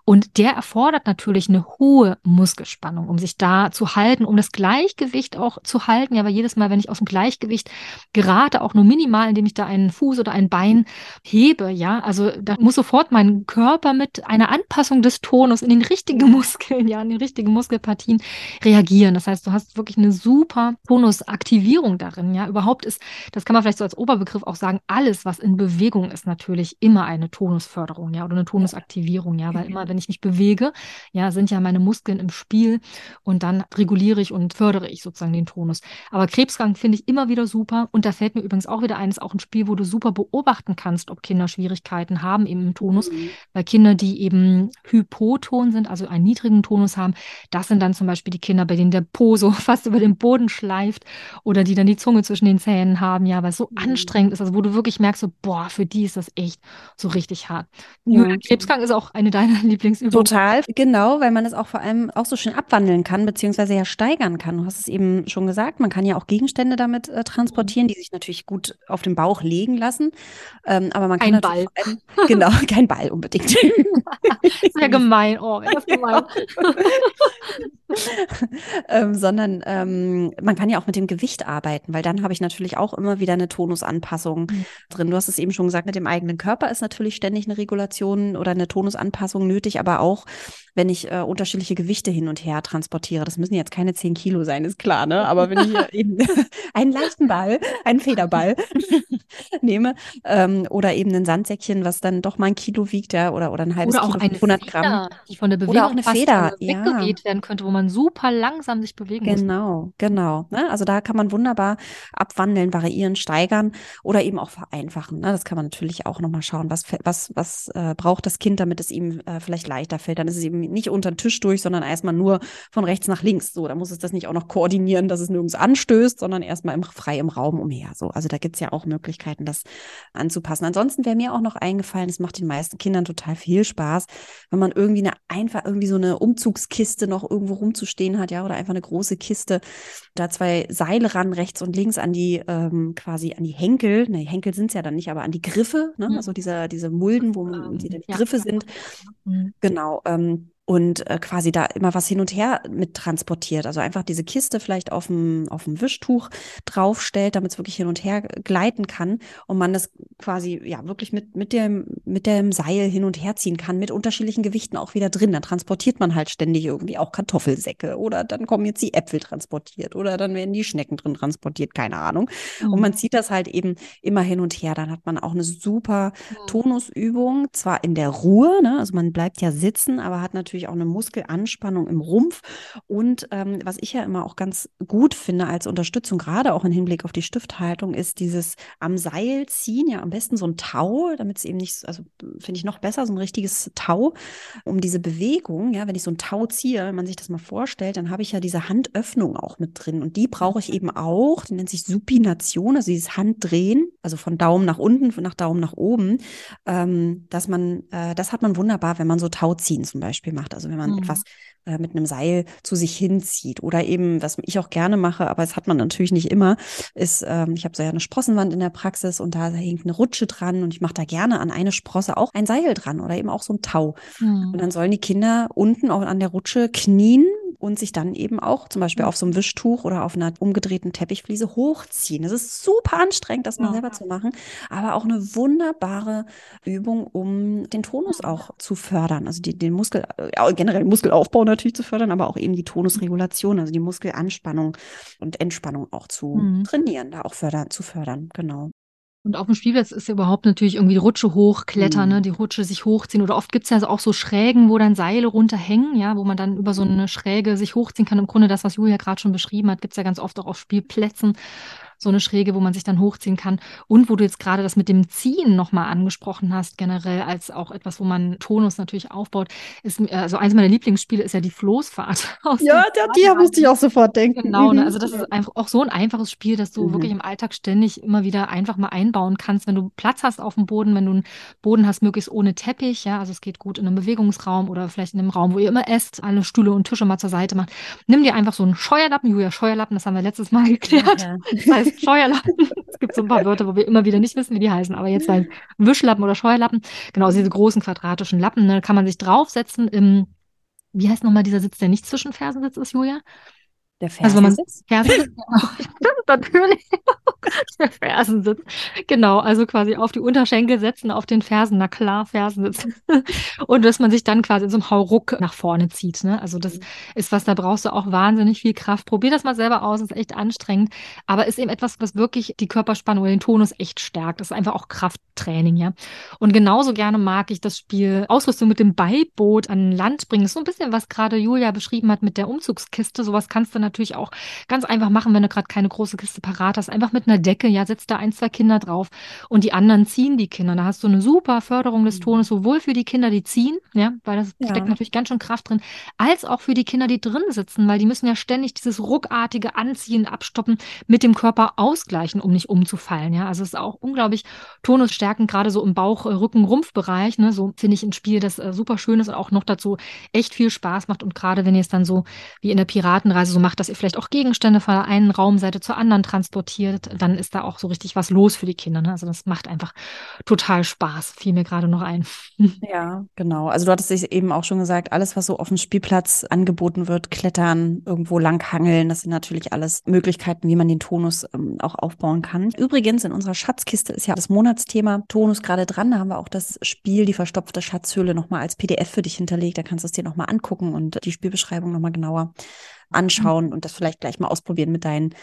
[SPEAKER 1] Und der erfordert natürlich eine hohe Muskelspannung, um sich da zu halten, um das Gleichgewicht auch zu halten. Ja, weil jedes Mal, wenn ich aus dem Gleichgewicht gerate, auch nur minimal, indem ich da einen Fuß oder ein Bein hebe, ja, also da muss sofort mein Körper mit einer Anpassung des Tonus in den richtigen Muskeln, ja, in den richtigen Muskelpartien reagieren. Das heißt, du hast wirklich eine super Tonusaktivierung darin, ja. Überhaupt ist, das kann man vielleicht so als Oberbegriff auch sagen, alles, was in Bewegung ist, natürlich immer eine Tonusförderung, ja, oder eine Tonusaktivierung, ja, weil immer, wenn ich mich bewege, ja, sind ja meine Muskeln im Spiel und dann reguliere ich und fördere ich sozusagen den Tonus. Aber Krebsgang finde ich immer wieder super und da fällt mir übrigens auch wieder ein, ist auch ein Spiel, wo du super beobachten kannst, ob Kinder Schwierigkeiten haben eben im Tonus, mhm. weil Kinder, die eben hypoton sind, also einen niedrigen Tonus haben, das sind dann zum Beispiel die Kinder, bei denen der Po so <laughs> fast über den Boden schleift oder die dann die Zunge zwischen den Zähnen haben, ja, weil es so mhm. anstrengend ist, also wo du wirklich merkst, so, boah, für die ist das echt so richtig hart. Ja. Krebsgang ist auch eine deiner <laughs> Lieblingsübungen.
[SPEAKER 2] Total, genau, weil man es auch vor allem auch so schön abwandeln kann, beziehungsweise ja steigern kann. Du hast es eben schon gesagt, man kann ja auch Gegenstände damit äh, transportieren, die sich natürlich gut auf den Bauch legen lassen. Ähm, aber man kann
[SPEAKER 1] Ein Ball.
[SPEAKER 2] Allem, genau, <laughs> kein Ball unbedingt. <laughs>
[SPEAKER 1] Sehr gemein, oh, das ist gemein.
[SPEAKER 2] ähm, sondern ähm, man kann ja auch mit dem Gewicht arbeiten, weil dann habe ich natürlich auch immer wieder eine Tonusanpassung mhm. drin. Du hast es eben schon gesagt, mit dem eigenen Körper ist natürlich ständig eine Regulation oder eine Tonusanpassung nötig, aber auch wenn ich äh, unterschiedliche Gewichte hin und her transportiere. Das müssen jetzt keine 10 Kilo sein, ist klar, ne? Aber wenn ich <laughs> eben <laughs> einen leichten Ball, einen Federball <laughs> nehme ähm, oder eben ein Sandsäckchen, was dann doch mal ein Kilo wiegt, ja, oder, oder ein halbes
[SPEAKER 1] oder
[SPEAKER 2] Kilo,
[SPEAKER 1] auch eine
[SPEAKER 2] 500
[SPEAKER 1] Feder,
[SPEAKER 2] Gramm.
[SPEAKER 1] Die von der Bewegung
[SPEAKER 2] oder auch eine Feder,
[SPEAKER 1] ja. weggeweht werden könnte, wo man super langsam sich bewegen muss.
[SPEAKER 2] Genau, genau. Ne? Also da kann man wunderbar abwandeln, variieren, steigern oder eben auch vereinfachen. Ne? Das kann man natürlich auch nochmal schauen, was, was, was äh, braucht das Kind, damit es ihm äh, vielleicht leichter fällt. Dann ist es eben nicht unter den Tisch durch, sondern erstmal nur von rechts nach links. So, da muss es das nicht auch noch koordinieren, dass es nirgends anstößt, sondern erstmal im, frei im Raum umher. So, also da gibt es ja auch Möglichkeiten, das anzupassen. Ansonsten wäre mir auch noch eingefallen, es macht den meisten Kindern total viel Spaß, wenn man irgendwie eine einfach irgendwie so eine Umzugskiste noch irgendwo rumzustehen hat, ja, oder einfach eine große Kiste, da zwei Seile ran, rechts und links an die ähm, quasi an die Henkel, ne, Henkel sind es ja dann nicht, aber an die Griffe, ne? Mhm. also diese, diese Mulden, wo man, die, die ja. Griffe sind. Mhm. Genau. Ähm, und äh, quasi da immer was hin und her mit transportiert. Also einfach diese Kiste vielleicht auf dem, auf dem Wischtuch draufstellt, damit es wirklich hin und her gleiten kann und man das quasi ja wirklich mit, mit, dem, mit dem Seil hin und her ziehen kann, mit unterschiedlichen Gewichten auch wieder drin. Dann transportiert man halt ständig irgendwie auch Kartoffelsäcke oder dann kommen jetzt die Äpfel transportiert oder dann werden die Schnecken drin transportiert, keine Ahnung. Mhm. Und man zieht das halt eben immer hin und her. Dann hat man auch eine super mhm. Tonusübung, zwar in der Ruhe, ne? also man bleibt ja sitzen, aber hat natürlich natürlich auch eine Muskelanspannung im Rumpf. Und ähm, was ich ja immer auch ganz gut finde als Unterstützung, gerade auch im Hinblick auf die Stifthaltung, ist dieses am Seil ziehen, ja am besten so ein Tau, damit es eben nicht, also finde ich noch besser, so ein richtiges Tau, um diese Bewegung, ja, wenn ich so ein Tau ziehe, wenn man sich das mal vorstellt, dann habe ich ja diese Handöffnung auch mit drin. Und die brauche ich eben auch, die nennt sich Supination, also dieses Handdrehen, also von Daumen nach unten, von nach Daumen nach oben, ähm, dass man, äh, das hat man wunderbar, wenn man so Tau ziehen zum Beispiel macht macht. Also wenn man mhm. etwas äh, mit einem Seil zu sich hinzieht oder eben, was ich auch gerne mache, aber das hat man natürlich nicht immer, ist, ähm, ich habe so ja eine Sprossenwand in der Praxis und da hängt eine Rutsche dran und ich mache da gerne an eine Sprosse auch ein Seil dran oder eben auch so ein Tau. Mhm. Und dann sollen die Kinder unten auch an der Rutsche knien und sich dann eben auch zum Beispiel auf so einem Wischtuch oder auf einer umgedrehten Teppichfliese hochziehen. Das ist super anstrengend, das mal ja. selber zu machen, aber auch eine wunderbare Übung, um den Tonus auch zu fördern. Also die, den Muskel, äh, generell den Muskelaufbau natürlich zu fördern, aber auch eben die Tonusregulation, also die Muskelanspannung und Entspannung auch zu mhm. trainieren, da auch fördern, zu fördern. Genau.
[SPEAKER 1] Und auf dem Spielplatz ist ja überhaupt natürlich irgendwie die Rutsche hochklettern, mhm. ne? die Rutsche sich hochziehen. Oder oft gibt es ja also auch so Schrägen, wo dann Seile runterhängen, ja, wo man dann über so eine Schräge sich hochziehen kann. Im Grunde das, was Julia gerade schon beschrieben hat, gibt es ja ganz oft auch auf Spielplätzen. So eine Schräge, wo man sich dann hochziehen kann. Und wo du jetzt gerade das mit dem Ziehen nochmal angesprochen hast, generell als auch etwas, wo man Tonus natürlich aufbaut, ist, also eins meiner Lieblingsspiele ist ja die Floßfahrt. <laughs>
[SPEAKER 2] ja, der, die musste ich auch sofort denken.
[SPEAKER 1] Genau, ne? also das ist einfach auch so ein einfaches Spiel, dass du mhm. wirklich im Alltag ständig immer wieder einfach mal einbauen kannst, wenn du Platz hast auf dem Boden, wenn du einen Boden hast, möglichst ohne Teppich, ja, also es geht gut in einem Bewegungsraum oder vielleicht in einem Raum, wo ihr immer esst, alle Stühle und Tische mal zur Seite macht. Nimm dir einfach so einen Scheuerlappen, Julia Scheuerlappen, das haben wir letztes Mal <laughs> geklärt. Ja. Das heißt Scheuerlappen. <laughs> es gibt so ein paar Wörter, wo wir immer wieder nicht wissen, wie die heißen, aber jetzt heißt Wischlappen oder Scheuerlappen. Genau, diese großen quadratischen Lappen, ne, kann man sich draufsetzen im, wie heißt nochmal dieser Sitz, der nicht zwischen Fersen sitzt, ist, Julia?
[SPEAKER 2] Der Fersensitz?
[SPEAKER 1] Also Fersensitz, <laughs> genau. <laughs> natürlich. der Fersensitz. Genau, also quasi auf die Unterschenkel setzen, auf den Fersen, na klar, Fersensitz. <laughs> und dass man sich dann quasi in so einem Hauruck nach vorne zieht. Ne? Also das mhm. ist was, da brauchst du auch wahnsinnig viel Kraft. Probier das mal selber aus, ist echt anstrengend, aber ist eben etwas, was wirklich die Körperspannung oder den Tonus echt stärkt. Das ist einfach auch Krafttraining, ja. Und genauso gerne mag ich das Spiel Ausrüstung mit dem Beiboot an Land bringen. Das ist so ein bisschen, was gerade Julia beschrieben hat mit der Umzugskiste. Sowas kannst du natürlich auch ganz einfach machen, wenn du gerade keine große Kiste parat hast. Einfach mit einer Decke, ja, setzt da ein, zwei Kinder drauf und die anderen ziehen die Kinder. Da hast du eine super Förderung des mhm. Tones, sowohl für die Kinder, die ziehen, ja, weil das ja. steckt natürlich ganz schön Kraft drin, als auch für die Kinder, die drin sitzen, weil die müssen ja ständig dieses ruckartige Anziehen, Abstoppen mit dem Körper ausgleichen, um nicht umzufallen, ja. Also es ist auch unglaublich tonusstärkend, gerade so im Bauch, Rücken, Rumpfbereich, ne, so finde ich ein Spiel, das äh, super schön ist und auch noch dazu echt viel Spaß macht und gerade wenn ihr es dann so wie in der Piratenreise so macht, dass ihr vielleicht auch Gegenstände von der einen Raumseite zur anderen transportiert, dann ist da auch so richtig was los für die Kinder. Ne? Also das macht einfach total Spaß, fiel mir gerade noch ein. <laughs>
[SPEAKER 2] Ja, genau. Also du hattest es eben auch schon gesagt, alles, was so auf dem Spielplatz angeboten wird, klettern, irgendwo langhangeln, das sind natürlich alles Möglichkeiten, wie man den Tonus ähm, auch aufbauen kann. Übrigens, in unserer Schatzkiste ist ja das Monatsthema Tonus gerade dran. Da haben wir auch das Spiel, die verstopfte Schatzhöhle, nochmal als PDF für dich hinterlegt. Da kannst du es dir nochmal angucken und die Spielbeschreibung nochmal genauer anschauen und das vielleicht gleich mal ausprobieren mit deinen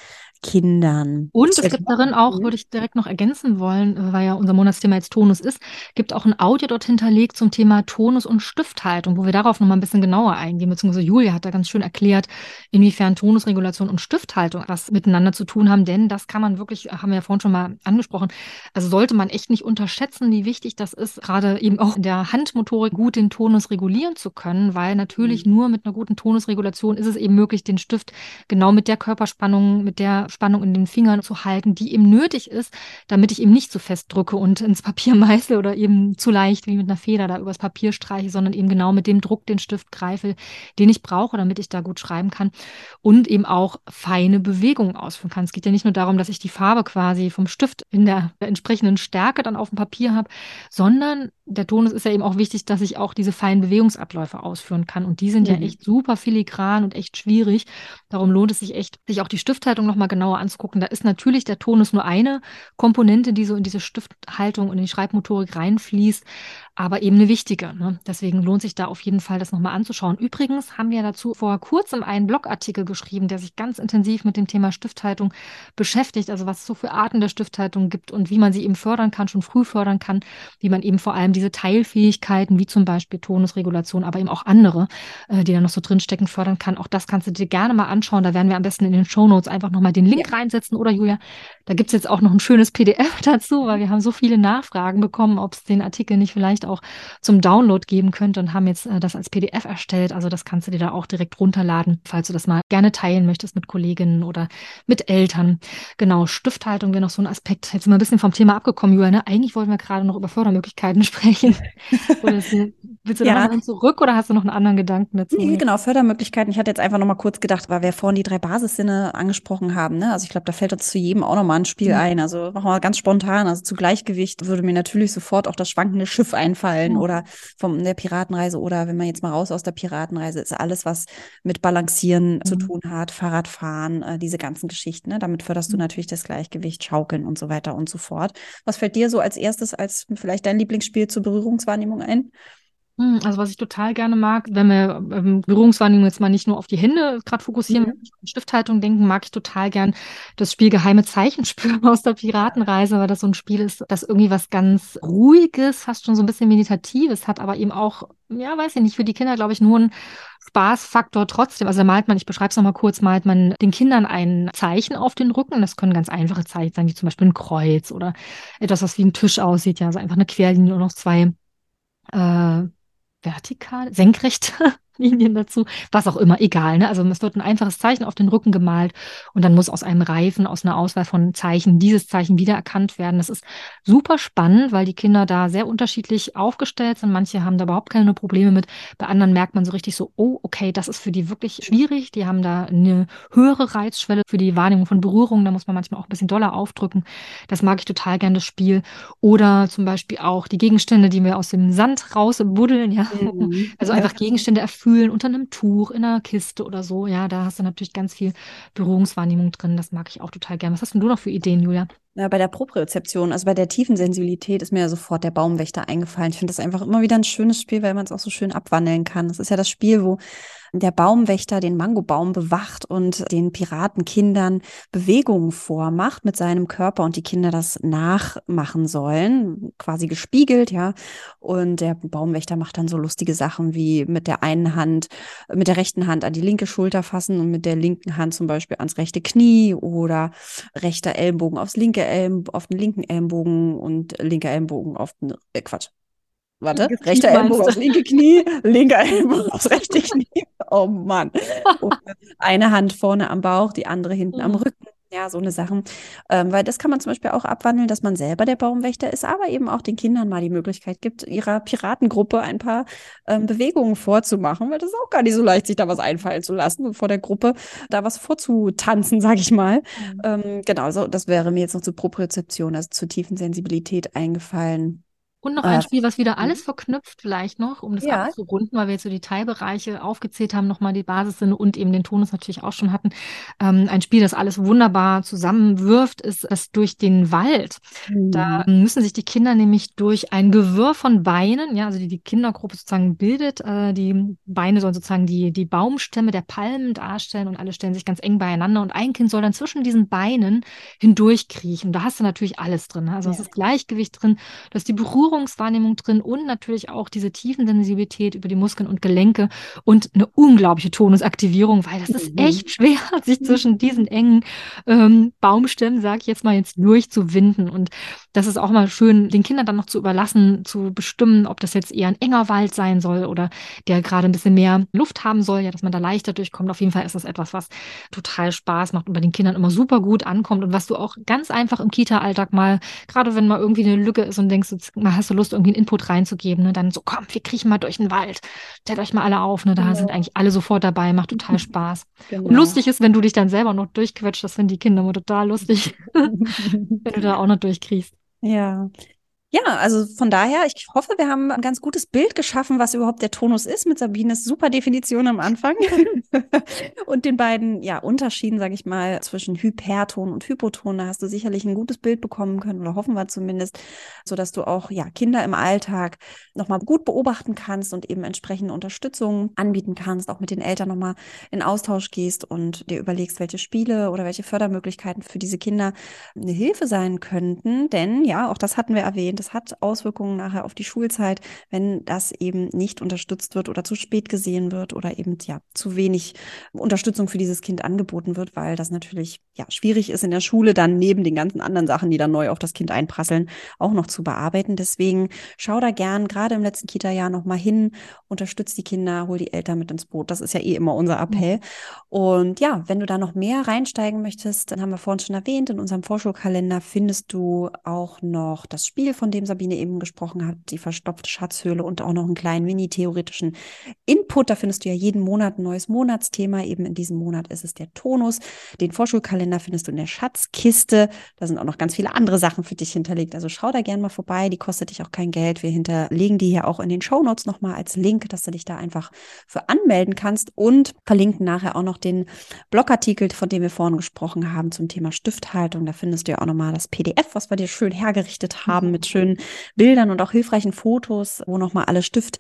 [SPEAKER 2] Kindern.
[SPEAKER 1] Und es gibt darin auch, würde ich direkt noch ergänzen wollen, äh, weil ja unser Monatsthema jetzt Tonus ist, gibt auch ein Audio dort hinterlegt zum Thema Tonus und Stifthaltung, wo wir darauf nochmal ein bisschen genauer eingehen, beziehungsweise Julia hat da ganz schön erklärt, inwiefern Tonusregulation und Stifthaltung was miteinander zu tun haben, denn das kann man wirklich, haben wir ja vorhin schon mal angesprochen, also sollte man echt nicht unterschätzen, wie wichtig das ist, gerade eben auch in der Handmotorik gut den Tonus regulieren zu können, weil natürlich mhm. nur mit einer guten Tonusregulation ist es eben möglich, den Stift genau mit der Körperspannung, mit der Spannung in den Fingern zu halten, die eben nötig ist, damit ich eben nicht zu fest drücke und ins Papier <laughs> meißle oder eben zu leicht wie mit einer Feder da übers Papier streiche, sondern eben genau mit dem Druck den Stift greife, den ich brauche, damit ich da gut schreiben kann und eben auch feine Bewegungen ausführen kann. Es geht ja nicht nur darum, dass ich die Farbe quasi vom Stift in der entsprechenden Stärke dann auf dem Papier habe, sondern der Tonus ist ja eben auch wichtig, dass ich auch diese feinen Bewegungsabläufe ausführen kann. Und die sind mhm. ja echt super filigran und echt schwierig. Darum lohnt es sich echt, sich auch die Stifthaltung nochmal genauer anzugucken. Da ist natürlich der Tonus nur eine Komponente, die so in diese Stifthaltung und in die Schreibmotorik reinfließt aber eben eine wichtige. Ne? Deswegen lohnt sich da auf jeden Fall, das nochmal anzuschauen. Übrigens haben wir dazu vor kurzem einen Blogartikel geschrieben, der sich ganz intensiv mit dem Thema Stifthaltung beschäftigt, also was es so für Arten der Stifthaltung gibt und wie man sie eben fördern kann, schon früh fördern kann, wie man eben vor allem diese Teilfähigkeiten, wie zum Beispiel Tonusregulation, aber eben auch andere, äh, die da noch so drinstecken, fördern kann. Auch das kannst du dir gerne mal anschauen. Da werden wir am besten in den Show Notes einfach nochmal den Link ja. reinsetzen. Oder Julia, da gibt es jetzt auch noch ein schönes PDF <laughs> dazu, weil wir haben so viele Nachfragen bekommen, ob es den Artikel nicht vielleicht vielleicht auch zum Download geben könnte und haben jetzt äh, das als PDF erstellt. Also das kannst du dir da auch direkt runterladen, falls du das mal gerne teilen möchtest mit Kolleginnen oder mit Eltern. Genau, Stifthaltung wäre noch so ein Aspekt. Jetzt sind wir ein bisschen vom Thema abgekommen, Julia. Ne? Eigentlich wollten wir gerade noch über Fördermöglichkeiten <laughs> sprechen. Willst du ja. da noch zurück oder hast du noch einen anderen Gedanken dazu?
[SPEAKER 2] Nee, genau, Fördermöglichkeiten. Ich hatte jetzt einfach noch mal kurz gedacht, weil wir vorhin die drei Basissinne angesprochen haben. Ne? Also ich glaube, da fällt uns zu jedem auch noch mal ein Spiel mhm. ein. Also machen wir ganz spontan. Also zu Gleichgewicht würde mir natürlich sofort auch das schwankende Schiff ein einfallen oder von der Piratenreise oder wenn man jetzt mal raus aus der Piratenreise ist, alles, was mit Balancieren mhm. zu tun hat, Fahrradfahren, äh, diese ganzen Geschichten. Ne? Damit förderst mhm. du natürlich das Gleichgewicht, Schaukeln und so weiter und so fort. Was fällt dir so als erstes als vielleicht dein Lieblingsspiel zur Berührungswahrnehmung ein?
[SPEAKER 1] Hm, also was ich total gerne mag, wenn wir ähm, Berührungswahrnehmung jetzt mal nicht nur auf die Hände gerade fokussieren, mhm. an Stifthaltung denken, mag ich total gern das Spiel Geheime Zeichen <laughs> spüren aus der Piratenreise, weil das so ein Spiel ist, das irgendwie was ganz Ruhiges, fast schon so ein bisschen Meditatives hat, aber eben auch, ja, weiß ich nicht, für die Kinder, glaube ich, nur ein Spaßfaktor trotzdem. Also da malt man, ich beschreibe es nochmal kurz, malt man den Kindern ein Zeichen auf den Rücken. Das können ganz einfache Zeichen sein, wie zum Beispiel ein Kreuz oder etwas, was wie ein Tisch aussieht, ja, also einfach eine Querlinie und noch zwei äh, vertikal, senkrecht <laughs> Linien dazu, was auch immer, egal. Ne? Also es wird ein einfaches Zeichen auf den Rücken gemalt und dann muss aus einem Reifen, aus einer Auswahl von Zeichen dieses Zeichen wiedererkannt werden. Das ist super spannend, weil die Kinder da sehr unterschiedlich aufgestellt sind. Manche haben da überhaupt keine Probleme mit. Bei anderen merkt man so richtig so, oh, okay, das ist für die wirklich schwierig. Die haben da eine höhere Reizschwelle für die Wahrnehmung von Berührungen. Da muss man manchmal auch ein bisschen doller aufdrücken. Das mag ich total gerne, das Spiel. Oder zum Beispiel auch die Gegenstände, die wir aus dem Sand rausbuddeln. Ja? Mhm. Also einfach Gegenstände erfüllen Kühlen unter einem Tuch, in einer Kiste oder so. Ja, da hast du natürlich ganz viel Berührungswahrnehmung drin. Das mag ich auch total gern. Was hast denn du noch für Ideen, Julia?
[SPEAKER 2] Ja, bei der Propriozeption, also bei der tiefen Sensibilität ist mir ja sofort der Baumwächter eingefallen. Ich finde das einfach immer wieder ein schönes Spiel, weil man es auch so schön abwandeln kann. Das ist ja das Spiel, wo der Baumwächter den Mangobaum bewacht und den Piratenkindern Bewegungen vormacht mit seinem Körper und die Kinder das nachmachen sollen, quasi gespiegelt, ja. Und der Baumwächter macht dann so lustige Sachen wie mit der einen Hand, mit der rechten Hand an die linke Schulter fassen und mit der linken Hand zum Beispiel ans rechte Knie oder rechter Ellenbogen aufs linke Ellenbogen, auf den linken Ellenbogen und linker Ellenbogen auf den, äh, Quatsch, Warte, rechter Ellenbogen aufs linke Knie, linker Ellenbogen aufs rechte Knie. Oh Mann. Und eine Hand vorne am Bauch, die andere hinten mhm. am Rücken. Ja, so eine Sachen. Ähm, weil das kann man zum Beispiel auch abwandeln, dass man selber der Baumwächter ist, aber eben auch den Kindern mal die Möglichkeit gibt, ihrer Piratengruppe ein paar ähm, Bewegungen vorzumachen, weil das ist auch gar nicht so leicht, sich da was einfallen zu lassen vor der Gruppe da was vorzutanzen, sage ich mal. Mhm. Ähm, genau, so, das wäre mir jetzt noch zur Propriozeption, also zur tiefen Sensibilität eingefallen.
[SPEAKER 1] Und noch ein äh, Spiel, was wieder alles mhm. verknüpft, vielleicht noch, um das ja. abzurunden, weil wir jetzt so die Teilbereiche aufgezählt haben, nochmal die Basis sind und eben den Tonus natürlich auch schon hatten. Ähm, ein Spiel, das alles wunderbar zusammenwirft, ist es durch den Wald. Mhm. Da müssen sich die Kinder nämlich durch ein Gewirr von Beinen, ja, also die die Kindergruppe sozusagen bildet, äh, die Beine sollen sozusagen die, die Baumstämme der Palmen darstellen und alle stellen sich ganz eng beieinander und ein Kind soll dann zwischen diesen Beinen hindurchkriechen. Da hast du natürlich alles drin. Ne? Also es ja. ist Gleichgewicht drin, dass die Berührung Berührungswahrnehmung drin und natürlich auch diese Tiefensensibilität über die Muskeln und Gelenke und eine unglaubliche Tonusaktivierung, weil das ist mhm. echt schwer, <laughs> sich zwischen diesen engen ähm, Baumstämmen, sag ich jetzt mal, jetzt durchzuwinden. Und das ist auch mal schön, den Kindern dann noch zu überlassen, zu bestimmen, ob das jetzt eher ein enger Wald sein soll oder der gerade ein bisschen mehr Luft haben soll, ja, dass man da leichter durchkommt. Auf jeden Fall ist das etwas, was total Spaß macht und bei den Kindern immer super gut ankommt und was du auch ganz einfach im Kita-Alltag mal, gerade wenn mal irgendwie eine Lücke ist und denkst, mal hast du Lust, irgendwie einen Input reinzugeben, ne? dann so, komm, wir kriechen mal durch den Wald, stellt euch mal alle auf, ne? da genau. sind eigentlich alle sofort dabei, macht total <laughs> Spaß. Genau. Und lustig ist, wenn du dich dann selber noch durchquetscht, das finden die Kinder immer total lustig, <laughs> wenn du da auch noch durchkriechst.
[SPEAKER 2] Ja, ja, also von daher, ich hoffe, wir haben ein ganz gutes Bild geschaffen, was überhaupt der Tonus ist mit Sabines super Definition am Anfang <laughs> und den beiden ja Unterschieden, sage ich mal, zwischen Hyperton und Hypoton. Da hast du sicherlich ein gutes Bild bekommen können oder hoffen wir zumindest, so dass du auch ja Kinder im Alltag nochmal gut beobachten kannst und eben entsprechende Unterstützung anbieten kannst, auch mit den Eltern nochmal in Austausch gehst und dir überlegst, welche Spiele oder welche Fördermöglichkeiten für diese Kinder eine Hilfe sein könnten. Denn ja, auch das hatten wir erwähnt das hat Auswirkungen nachher auf die Schulzeit, wenn das eben nicht unterstützt wird oder zu spät gesehen wird oder eben ja zu wenig Unterstützung für dieses Kind angeboten wird, weil das natürlich ja schwierig ist in der Schule dann neben den ganzen anderen Sachen, die dann neu auf das Kind einprasseln, auch noch zu bearbeiten. Deswegen schau da gern gerade im letzten Kita-Jahr noch mal hin, unterstützt die Kinder, hol die Eltern mit ins Boot. Das ist ja eh immer unser Appell. Und ja, wenn du da noch mehr reinsteigen möchtest, dann haben wir vorhin schon erwähnt, in unserem Vorschulkalender findest du auch noch das Spiel von dem Sabine eben gesprochen hat, die verstopfte Schatzhöhle und auch noch einen kleinen mini-theoretischen Input. Da findest du ja jeden Monat ein neues Monatsthema. Eben in diesem Monat ist es der Tonus. Den Vorschulkalender findest du in der Schatzkiste. Da sind auch noch ganz viele andere Sachen für dich hinterlegt. Also schau da gerne mal vorbei. Die kostet dich auch kein Geld. Wir hinterlegen die hier auch in den Shownotes nochmal als Link, dass du dich da einfach für anmelden kannst und verlinken nachher auch noch den Blogartikel, von dem wir vorhin gesprochen haben zum Thema Stifthaltung. Da findest du ja auch nochmal das PDF, was wir dir schön hergerichtet haben mit schön schönen Bildern und auch hilfreichen Fotos, wo nochmal alle Stift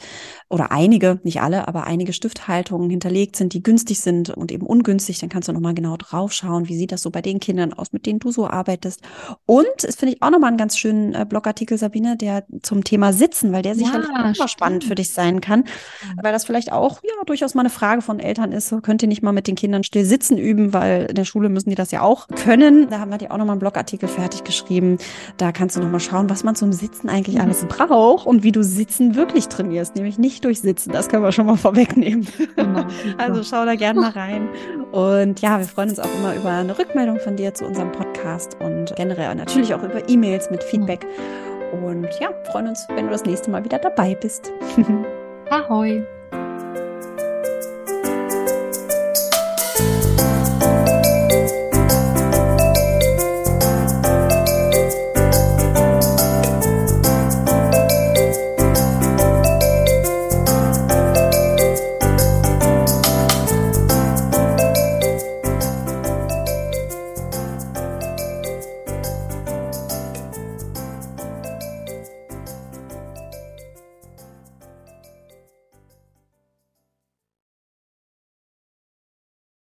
[SPEAKER 2] oder einige, nicht alle, aber einige Stifthaltungen hinterlegt sind, die günstig sind und eben ungünstig. Dann kannst du nochmal genau drauf schauen, wie sieht das so bei den Kindern aus, mit denen du so arbeitest. Und es finde ich auch nochmal einen ganz schönen äh, Blogartikel, Sabine, der zum Thema Sitzen, weil der sicherlich ja, auch spannend für dich sein kann, weil das vielleicht auch ja durchaus mal eine Frage von Eltern ist, könnt ihr nicht mal mit den Kindern still sitzen üben, weil in der Schule müssen die das ja auch können. Da haben wir dir auch nochmal einen Blogartikel fertig geschrieben. Da kannst du nochmal schauen, was man zum Sitzen eigentlich alles braucht und wie du Sitzen wirklich trainierst, nämlich nicht durch Sitzen. Das können wir schon mal <laughs> vorwegnehmen. Genau, also schau da gerne mal rein. Und ja, wir freuen uns auch immer über eine Rückmeldung von dir zu unserem Podcast und generell natürlich auch über E-Mails mit Feedback. Und ja, freuen uns, wenn du das nächste Mal wieder dabei bist. <laughs>
[SPEAKER 1] Ahoi!